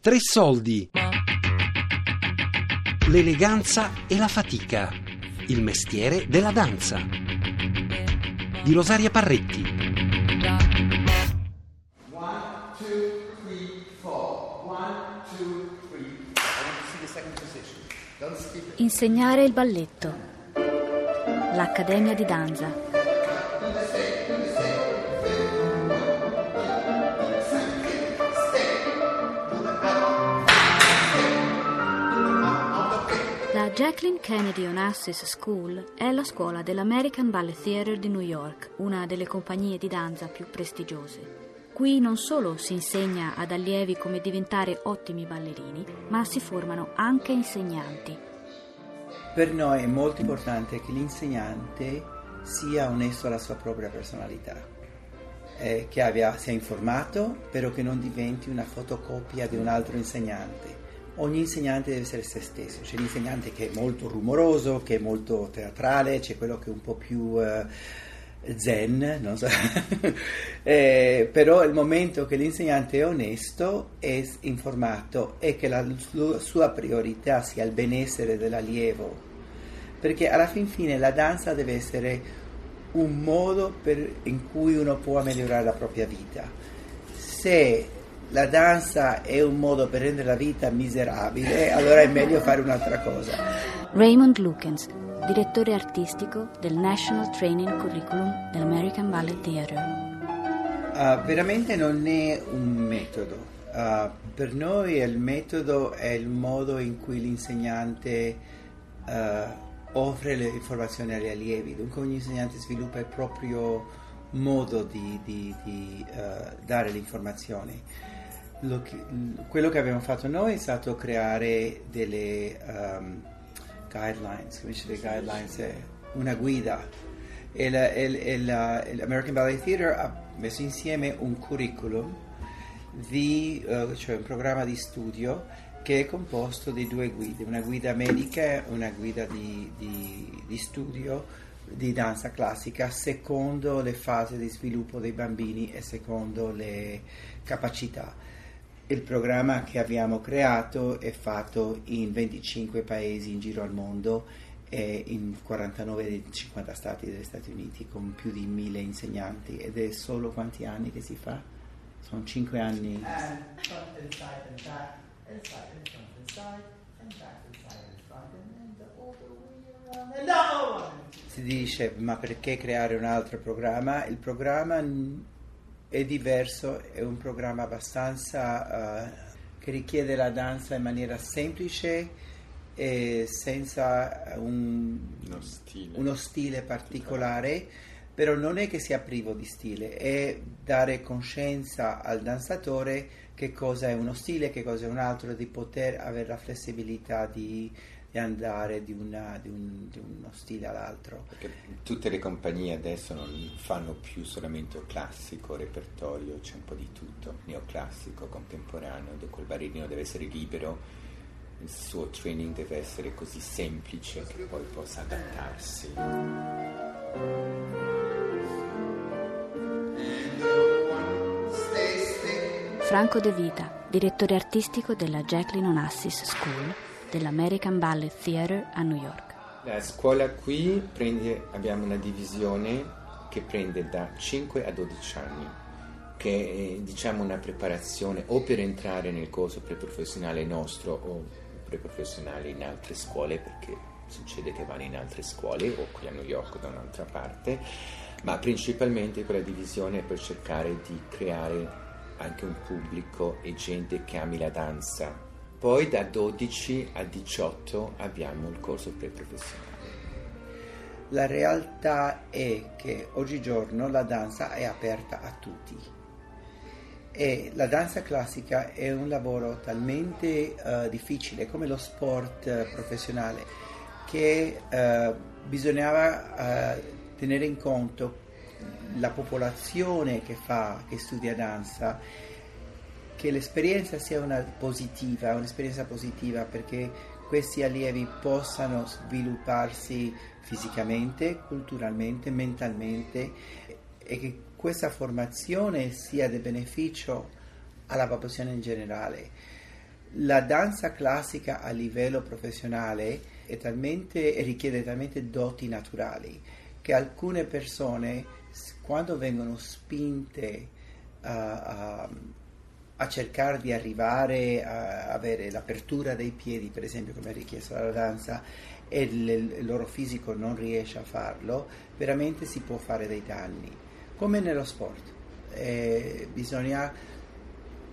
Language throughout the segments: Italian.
Tre soldi. L'eleganza e la fatica. Il mestiere della danza. Di Rosaria Parretti. Insegnare il balletto. L'Accademia di Danza. Jacqueline Kennedy Onassis School è la scuola dell'American Ballet Theatre di New York, una delle compagnie di danza più prestigiose. Qui non solo si insegna ad allievi come diventare ottimi ballerini, ma si formano anche insegnanti. Per noi è molto importante che l'insegnante sia onesto alla sua propria personalità, eh, che abbia, sia informato, però che non diventi una fotocopia di un altro insegnante. Ogni insegnante deve essere se stesso, c'è l'insegnante che è molto rumoroso, che è molto teatrale, c'è quello che è un po' più eh, zen, non so. Eh, però il momento che l'insegnante è onesto, è informato e che la su- sua priorità sia il benessere dell'allievo, perché alla fin fine la danza deve essere un modo per- in cui uno può migliorare la propria vita. Se la danza è un modo per rendere la vita miserabile, allora è meglio fare un'altra cosa. Raymond Lukens, direttore artistico del National Training Curriculum dell'American Ballet Theatre. Uh, veramente non è un metodo. Uh, per noi il metodo è il modo in cui l'insegnante uh, offre le informazioni agli allievi. Dunque ogni insegnante sviluppa il proprio modo di, di- di, dare le informazioni. Lo quello che abbiamo fatto noi è stato creare delle um, guidelines, come dice guidelines, è una guida. E la- e- e la- e l'American Ballet Theatre ha messo insieme un curriculum, di, eh, cioè un programma di studio che è composto di due guide, una guida medica e una guida di, di- di studio di danza classica secondo le fasi di sviluppo dei bambini e secondo le capacità. Il programma che abbiamo creato è fatto in 25 paesi in giro al mondo e in 49 dei 50 stati degli Stati Uniti con più di mille insegnanti ed è solo quanti anni che si fa? Sono 5 anni. Si dice ma perché creare un altro programma? Il programma è diverso, è un programma abbastanza eh, che richiede la danza in maniera semplice e senza un, Uno stile. uno stile particolare, però non è che sia privo di stile, è dare coscienza al danzatore che cosa è uno stile, che cosa è un altro, di poter avere la flessibilità di, andare di, una- di un- di uno stile all'altro. Perché tutte le compagnie adesso non fanno più solamente classico, repertorio, c'è un po' di tutto, neoclassico, contemporaneo, dove il ballerino deve essere libero, il suo training deve essere così semplice che poi possa adattarsi. Franco De Vita, direttore artistico della Jacqueline Onassis School dell'American Ballet Theatre a New York. La scuola qui prende, abbiamo una divisione che prende da 5 a 12 anni, che è diciamo una preparazione o per entrare nel corso preprofessionale nostro o preprofessionale in altre scuole, perché succede che vanno in altre scuole o qui a New York da un'altra parte, ma principalmente quella divisione è per cercare di creare anche un pubblico e gente che ami la danza. Poi da 12 a 18 abbiamo il corso preprofessionale. La realtà è che oggigiorno la danza è aperta a tutti e la danza classica è un lavoro talmente eh, difficile come lo sport eh, professionale che eh, bisognava tenere in conto la popolazione che fa, che studia danza, che l'esperienza sia una positiva, un'esperienza positiva perché questi allievi possano svilupparsi fisicamente, culturalmente, mentalmente e che questa formazione sia di beneficio alla popolazione in generale. La danza classica a livello professionale talmente, richiede talmente doti naturali che alcune persone, quando vengono spinte a, a, a cercare di arrivare a avere l'apertura dei piedi, per esempio, come è richiesto dalla danza, e il, loro fisico non riesce a farlo, veramente si può fare dei danni, come nello sport. Eh, bisogna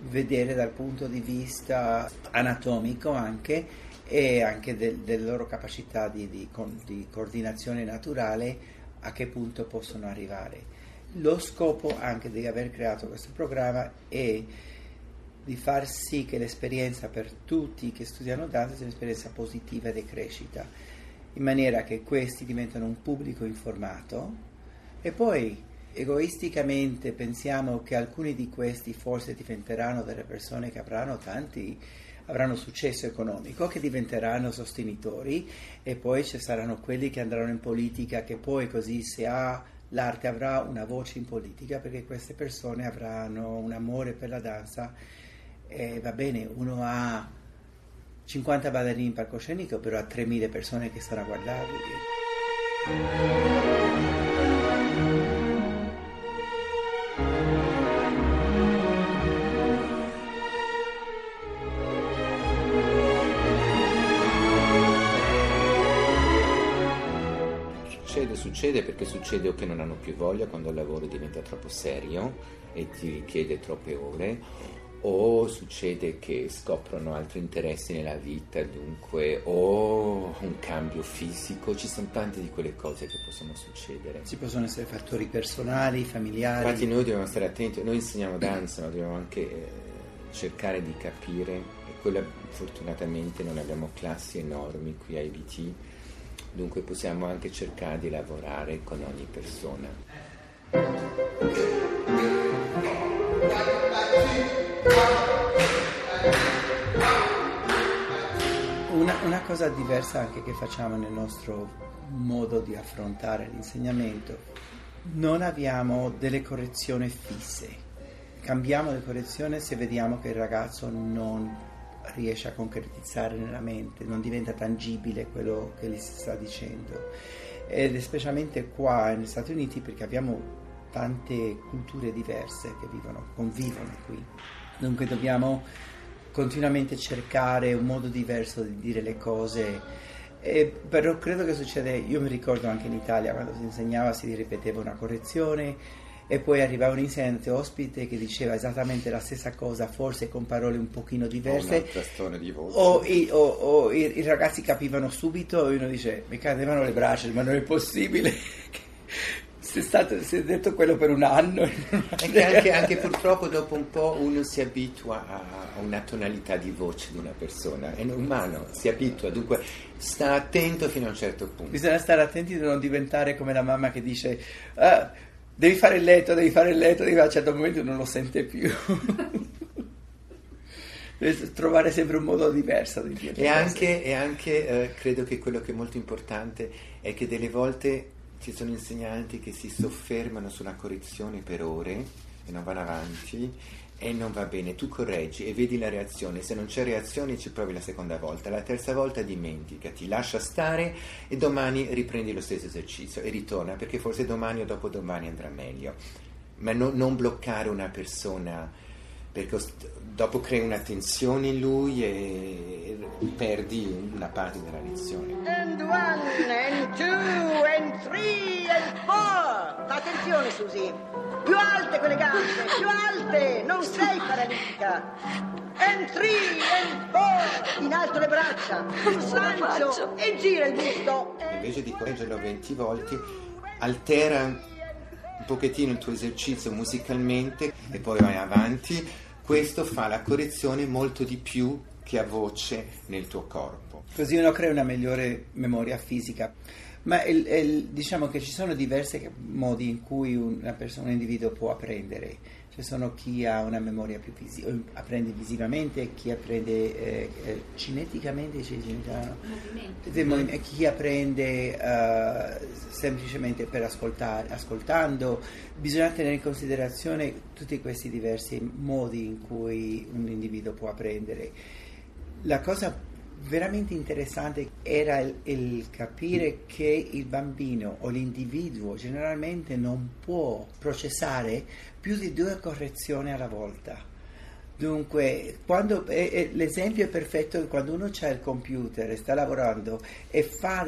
vedere dal punto di vista anatomico anche e anche del, delle loro capacità di, di, di, coordinazione naturale a che punto possono arrivare. Lo scopo anche di aver creato questo programma è di far sì che l'esperienza per tutti che studiano danza sia un'esperienza positiva di crescita, in maniera che questi diventano un pubblico informato e poi egoisticamente pensiamo che alcuni di questi forse diventeranno delle persone che avranno tanti avranno successo economico, che diventeranno sostenitori e poi ci saranno quelli che andranno in politica, che poi così se ha l'arte avrà una voce in politica perché queste persone avranno un amore per la danza e va bene, uno ha 50 ballerini in palcoscenico, però ha 3000 persone che stanno a guardarli. succede perché succede o che non hanno più voglia quando il lavoro diventa troppo serio e ti richiede troppe ore o succede che scoprono altri interessi nella vita, dunque, o un cambio fisico, ci sono tante di quelle cose che possono succedere. Ci possono essere fattori personali, familiari. Infatti noi dobbiamo stare attenti, noi insegniamo danza, ma dobbiamo anche eh, cercare di capire, e quella fortunatamente non abbiamo classi enormi qui a IBT, dunque possiamo anche cercare di lavorare con ogni persona. Una, una, cosa diversa anche che facciamo nel nostro modo di affrontare l'insegnamento, non abbiamo delle correzioni fisse. Cambiamo le correzioni se vediamo che il ragazzo non riesce a concretizzare nella mente, non diventa tangibile quello che gli si sta dicendo. Ed specialmente qua negli Stati Uniti perché abbiamo tante culture diverse che vivono, convivono qui. Dunque dobbiamo continuamente cercare un modo diverso di dire le cose. E, però credo che succede, io mi ricordo anche in Italia quando si insegnava si ripeteva una correzione e poi arrivava un insegnante ospite che diceva esattamente la stessa cosa, forse con parole un pochino diverse. Di o, i, o, o i, i, ragazzi capivano subito e uno dice mi cadevano le braccia, ma non è possibile. si, è stato, si è detto quello per un anno. Anche, anche, purtroppo dopo un po' uno si abitua a una tonalità di voce di una persona, è umano, si abitua, dunque sta attento fino a un certo punto. Bisogna stare attenti di non diventare come la mamma che dice... Ah, devi fare il letto, devi fare il letto, devi... a un certo momento non lo sente più. Trovare sempre un modo diverso di dire. E anche, e anche eh, credo che quello che è molto importante è che delle volte ci sono insegnanti che si soffermano sulla correzione per ore e non vanno avanti e non va bene, tu correggi e vedi la reazione, se non c'è reazione ci provi la seconda volta, la terza volta dimenticati, lascia stare e domani riprendi lo stesso esercizio e ritorna perché forse domani o dopodomani andrà meglio, ma no, non bloccare una persona perché dopo crei una tensione in lui e perdi una parte della lezione. And one, and two, and three, and four. Attenzione Susi, più alte quelle gambe, più alte, non sei paralitica. And three, and four, in alto le braccia, sul slancio e gira il busto. Invece di correggerlo 20 volte, altera un pochettino il tuo esercizio musicalmente e poi vai avanti questo fa la correzione molto di più che a voce nel tuo corpo. Così uno crea una migliore memoria fisica. Ma il, il, diciamo che ci sono diversi modi in cui una persona, un individuo può apprendere. Ci sono chi ha una memoria più visiva, apprende visivamente, chi apprende eh, eh, cineticamente, chi apprende uh, semplicemente per ascoltare, ascoltando. Bisogna tenere in considerazione tutti questi diversi modi in cui un individuo può apprendere. La cosa veramente interessante era il, il, capire che il bambino o l'individuo generalmente non può processare più di due correzioni alla volta. Dunque, quando, eh, l'esempio è perfetto quando uno ha il computer e sta lavorando e fa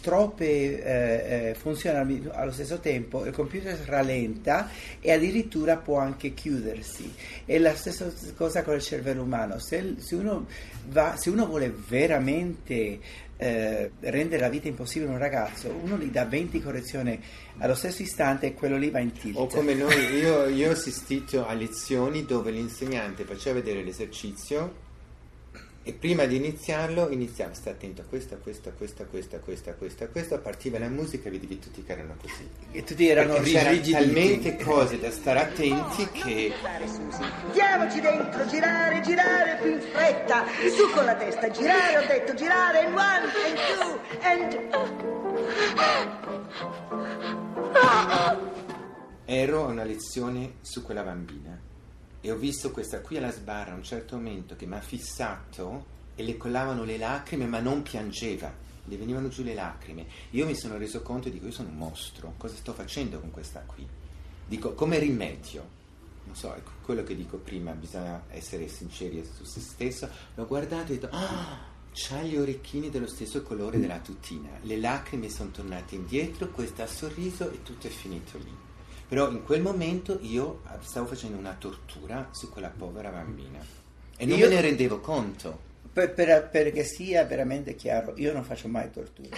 troppe eh, eh, funzioni allo stesso tempo, il computer rallenta e addirittura può anche chiudersi. È la stessa cosa con il cervello umano. Se, se, uno, va, se uno vuole veramente eh, rendere la vita impossibile a un ragazzo, uno gli dà 20 correzioni allo stesso istante e quello lì va in tilt. O come noi, io, io ho assistito a lezioni dove l'insegnante faceva vedere l'esercizio e prima di iniziarlo iniziava, sta attento a questa, questa, questa, questa, questa, questa, questa, partiva la musica e vedevi tutti che erano così. E tutti erano c'erano talmente cose da stare attenti che... Diamoci dentro, girare, girare più in fretta, su con la testa, girare, ho detto girare, and one, and two, and... Ero a una lezione su quella bambina e ho visto questa qui alla sbarra a un certo momento che mi ha fissato e le collavano le lacrime ma non piangeva, le venivano giù le lacrime. Io mi sono reso conto e dico io sono un mostro, cosa sto facendo con questa qui? Dico come rimedio, non so, ecco, quello che dico prima, bisogna essere sinceri su se stesso, l'ho guardato e ho detto ah! C'ha gli orecchini dello stesso colore della tutina, le lacrime sono tornate indietro, questo ha sorriso e tutto è finito lì. Però in quel momento io stavo facendo una tortura su quella povera bambina e non io, me ne rendevo conto. Per, per, perché sia veramente chiaro, io non faccio mai tortura.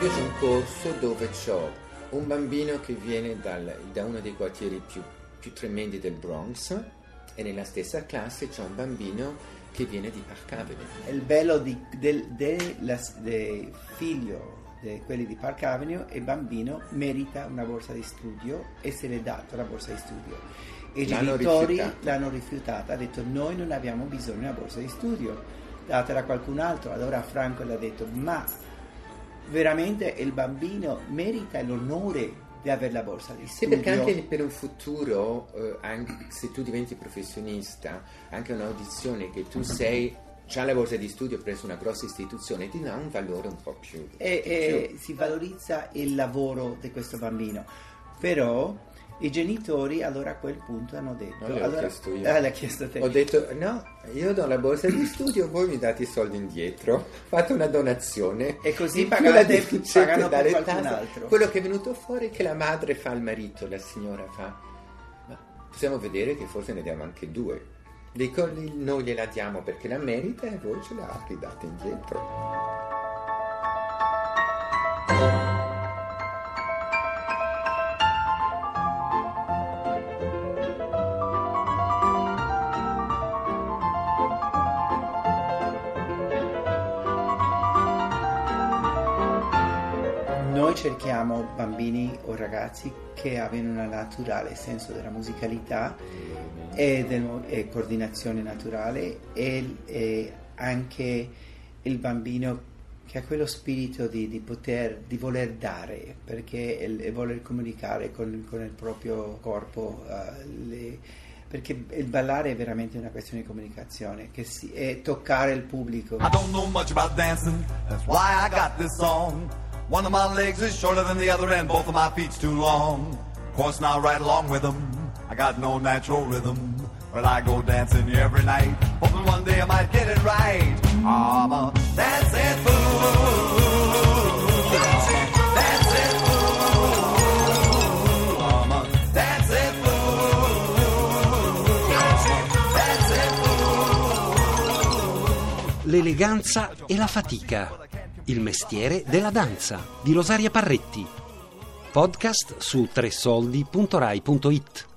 Io c'è un corso dove ho un bambino che viene dal, da uno dei quartieri più, più, tremendi del Bronx e nella stessa classe c'è un bambino che viene di Park Avenue. Il bello di, del, del, del figlio di quelli di Park Avenue il bambino merita una borsa di studio e se l'è data una borsa di studio. I l'hanno genitori rifiutata. l'hanno rifiutata, ha detto noi non abbiamo bisogno di una borsa di studio, datela a qualcun altro. Allora Franco le ha detto ma veramente il bambino merita l'onore di avere la borsa di studio. Sì, perché anche per un futuro, eh, anche se tu diventi professionista, anche un'audizione che tu sei già la borsa di studio presso una grossa istituzione ti dà un valore un po' più. E, più. e si valorizza il lavoro di questo bambino. Però i genitori allora a quel punto hanno detto... Non allora, chiesto io. Ah, l'ha chiesto te. Ho detto no, io do la borsa di studio, voi mi date i soldi indietro, fate una donazione. E così pagate, pagano per qualcun altro. Quello che è venuto fuori è che la madre fa al marito, la signora fa, ma possiamo vedere che forse ne diamo anche due. Dico, noi gliela diamo perché la merita e voi ce la ridate indietro. Cerchiamo bambini o ragazzi che abbiano un naturale senso della musicalità e, del, e coordinazione naturale e, e, anche il bambino che ha quello spirito di, di poter, di voler dare, perché e voler comunicare con, con, il proprio corpo. Uh, le, perché il ballare è veramente una questione di comunicazione, che si, è toccare il pubblico. I don't know much about dancing, that's why I got this song. One of my legs is shorter than the other and both of my feet's too long. Of course now right along with them, I got no natural rhythm. But I go dancing every night, hoping one day I might get it right. I'm a dancing fool. L'eleganza e la fatica Il mestiere della danza di Rosaria Parretti. Podcast su tresoldi.rai.it